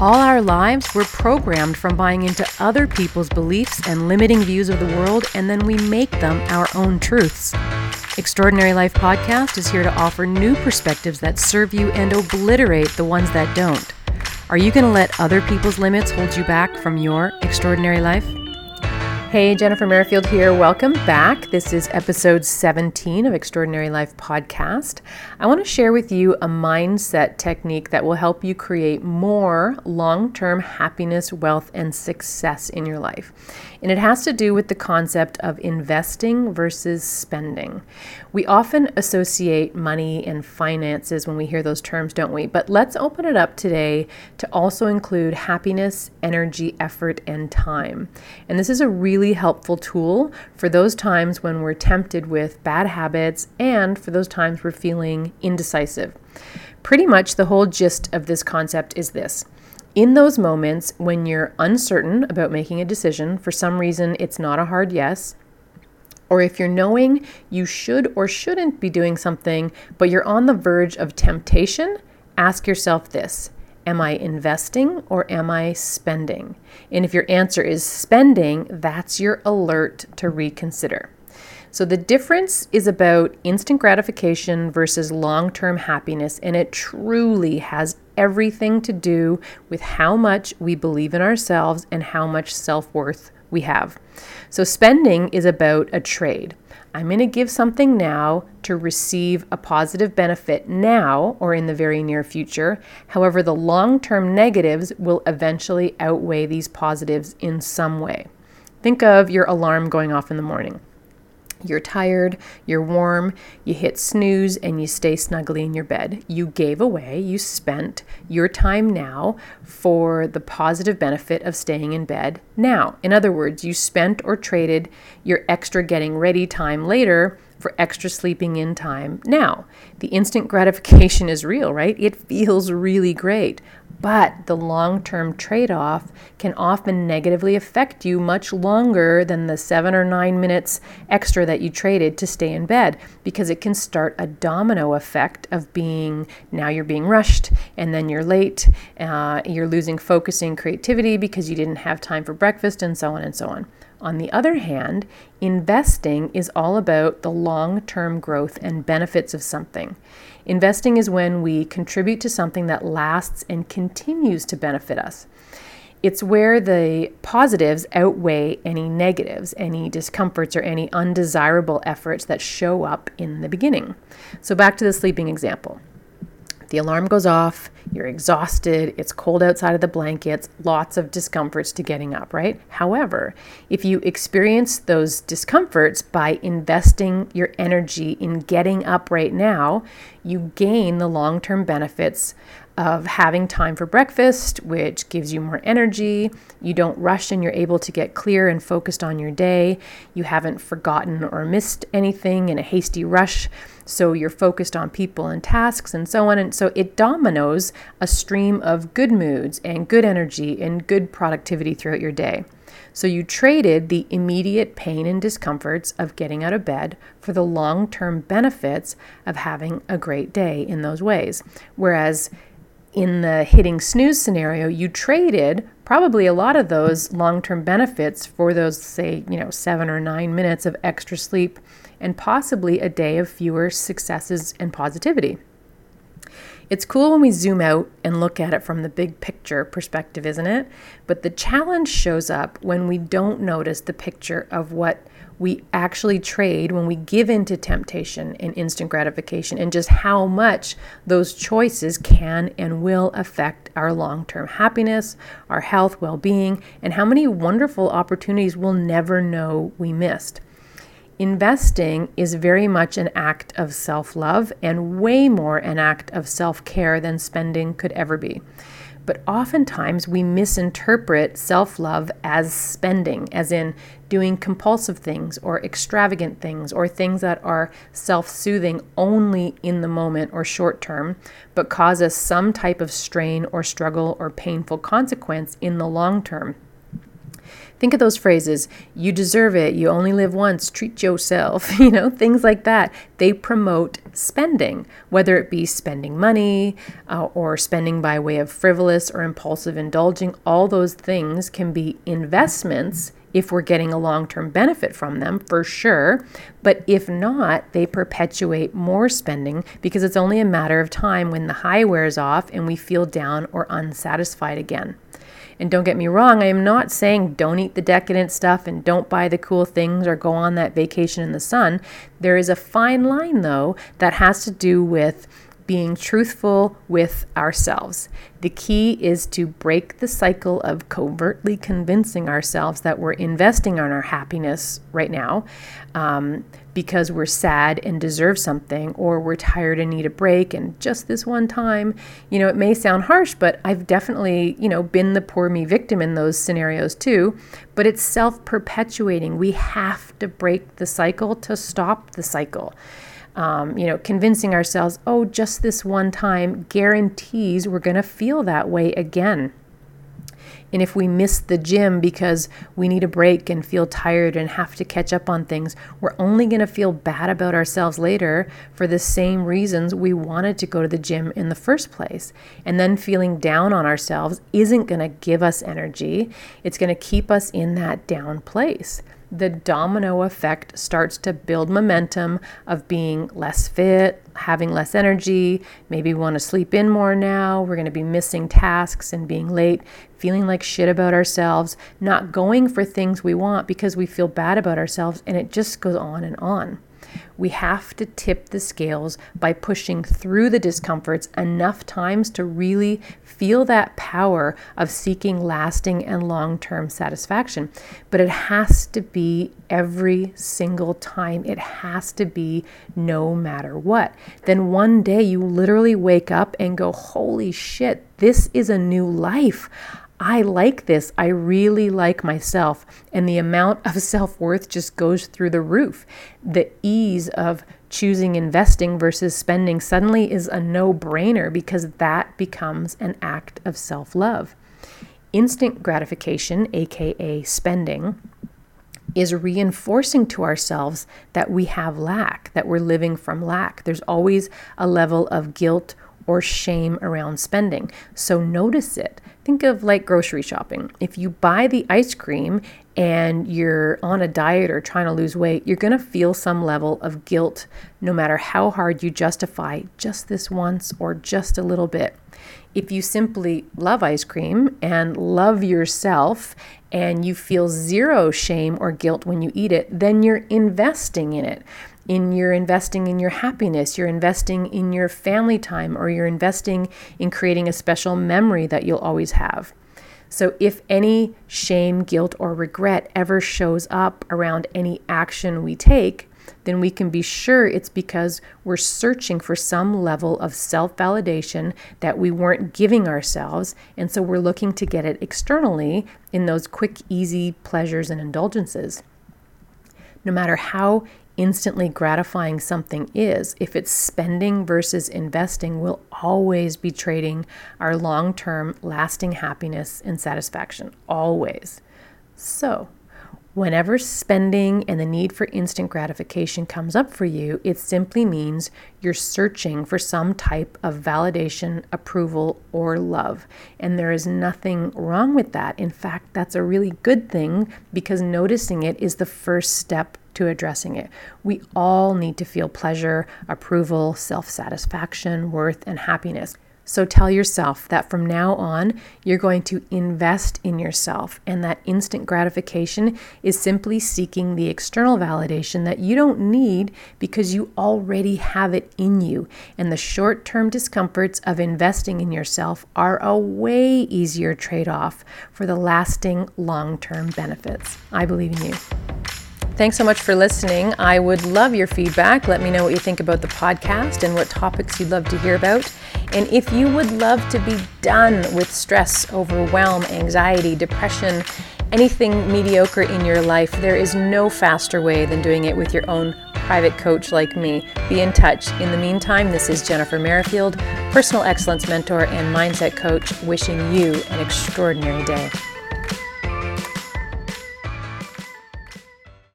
All our lives, we're programmed from buying into other people's beliefs and limiting views of the world, and then we make them our own truths. Extraordinary Life Podcast is here to offer new perspectives that serve you and obliterate the ones that don't. Are you going to let other people's limits hold you back from your extraordinary life? Hey, Jennifer Merrifield here. Welcome back. This is episode 17 of Extraordinary Life Podcast. I want to share with you a mindset technique that will help you create more long term happiness, wealth, and success in your life. And it has to do with the concept of investing versus spending. We often associate money and finances when we hear those terms, don't we? But let's open it up today to also include happiness, energy, effort, and time. And this is a really helpful tool for those times when we're tempted with bad habits and for those times we're feeling indecisive. Pretty much the whole gist of this concept is this in those moments when you're uncertain about making a decision, for some reason it's not a hard yes, or if you're knowing you should or shouldn't be doing something, but you're on the verge of temptation, ask yourself this Am I investing or am I spending? And if your answer is spending, that's your alert to reconsider. So the difference is about instant gratification versus long term happiness, and it truly has everything to do with how much we believe in ourselves and how much self worth we have. So spending is about a trade. I'm going to give something now to receive a positive benefit now or in the very near future. However, the long term negatives will eventually outweigh these positives in some way. Think of your alarm going off in the morning. You're tired, you're warm, you hit snooze, and you stay snugly in your bed. You gave away, you spent your time now for the positive benefit of staying in bed now. In other words, you spent or traded your extra getting ready time later for extra sleeping in time now. The instant gratification is real, right? It feels really great. But the long term trade off can often negatively affect you much longer than the seven or nine minutes extra that you traded to stay in bed because it can start a domino effect of being now you're being rushed and then you're late, uh, you're losing focus and creativity because you didn't have time for breakfast, and so on and so on. On the other hand, investing is all about the long term growth and benefits of something. Investing is when we contribute to something that lasts and continues to benefit us. It's where the positives outweigh any negatives, any discomforts, or any undesirable efforts that show up in the beginning. So, back to the sleeping example. The alarm goes off, you're exhausted, it's cold outside of the blankets, lots of discomforts to getting up, right? However, if you experience those discomforts by investing your energy in getting up right now, you gain the long term benefits of having time for breakfast, which gives you more energy. You don't rush and you're able to get clear and focused on your day. You haven't forgotten or missed anything in a hasty rush. So you're focused on people and tasks and so on. And so it dominoes a stream of good moods and good energy and good productivity throughout your day. So you traded the immediate pain and discomforts of getting out of bed for the long term benefits of having a great day in those ways. Whereas in the hitting snooze scenario, you traded probably a lot of those long term benefits for those, say, you know, seven or nine minutes of extra sleep and possibly a day of fewer successes and positivity. It's cool when we zoom out and look at it from the big picture perspective, isn't it? But the challenge shows up when we don't notice the picture of what we actually trade when we give in to temptation and instant gratification, and just how much those choices can and will affect our long term happiness, our health, well being, and how many wonderful opportunities we'll never know we missed. Investing is very much an act of self love and way more an act of self care than spending could ever be. But oftentimes we misinterpret self love as spending, as in doing compulsive things or extravagant things or things that are self soothing only in the moment or short term, but cause us some type of strain or struggle or painful consequence in the long term. Think of those phrases you deserve it, you only live once, treat yourself, you know, things like that. They promote spending, whether it be spending money uh, or spending by way of frivolous or impulsive indulging. All those things can be investments if we're getting a long term benefit from them, for sure. But if not, they perpetuate more spending because it's only a matter of time when the high wears off and we feel down or unsatisfied again. And don't get me wrong, I am not saying don't eat the decadent stuff and don't buy the cool things or go on that vacation in the sun. There is a fine line, though, that has to do with being truthful with ourselves. The key is to break the cycle of covertly convincing ourselves that we're investing on our happiness right now um, because we're sad and deserve something, or we're tired and need a break. And just this one time, you know, it may sound harsh, but I've definitely, you know, been the poor me victim in those scenarios too. But it's self perpetuating. We have to break the cycle to stop the cycle um, you know, convincing ourselves, oh, just this one time guarantees we're going to feel that way again. And if we miss the gym because we need a break and feel tired and have to catch up on things, we're only going to feel bad about ourselves later for the same reasons we wanted to go to the gym in the first place. And then feeling down on ourselves isn't going to give us energy, it's going to keep us in that down place the domino effect starts to build momentum of being less fit, having less energy, maybe want to sleep in more now. We're going to be missing tasks and being late, feeling like shit about ourselves, not going for things we want because we feel bad about ourselves, and it just goes on and on. We have to tip the scales by pushing through the discomforts enough times to really feel that power of seeking lasting and long term satisfaction. But it has to be every single time. It has to be no matter what. Then one day you literally wake up and go, Holy shit, this is a new life. I like this. I really like myself. And the amount of self worth just goes through the roof. The ease of choosing investing versus spending suddenly is a no brainer because that becomes an act of self love. Instant gratification, aka spending, is reinforcing to ourselves that we have lack, that we're living from lack. There's always a level of guilt or shame around spending. So notice it. Think of like grocery shopping. If you buy the ice cream and you're on a diet or trying to lose weight, you're going to feel some level of guilt no matter how hard you justify just this once or just a little bit. If you simply love ice cream and love yourself and you feel zero shame or guilt when you eat it, then you're investing in it in you're investing in your happiness, you're investing in your family time, or you're investing in creating a special memory that you'll always have. So, if any shame, guilt, or regret ever shows up around any action we take, then we can be sure it's because we're searching for some level of self validation that we weren't giving ourselves. And so we're looking to get it externally in those quick, easy pleasures and indulgences. No matter how instantly gratifying something is, if it's spending versus investing, we'll always be trading our long term lasting happiness and satisfaction. Always. So, Whenever spending and the need for instant gratification comes up for you, it simply means you're searching for some type of validation, approval, or love. And there is nothing wrong with that. In fact, that's a really good thing because noticing it is the first step to addressing it. We all need to feel pleasure, approval, self satisfaction, worth, and happiness. So tell yourself that from now on, you're going to invest in yourself, and that instant gratification is simply seeking the external validation that you don't need because you already have it in you. And the short term discomforts of investing in yourself are a way easier trade off for the lasting long term benefits. I believe in you. Thanks so much for listening. I would love your feedback. Let me know what you think about the podcast and what topics you'd love to hear about. And if you would love to be done with stress, overwhelm, anxiety, depression, anything mediocre in your life, there is no faster way than doing it with your own private coach like me. Be in touch. In the meantime, this is Jennifer Merrifield, personal excellence mentor and mindset coach, wishing you an extraordinary day.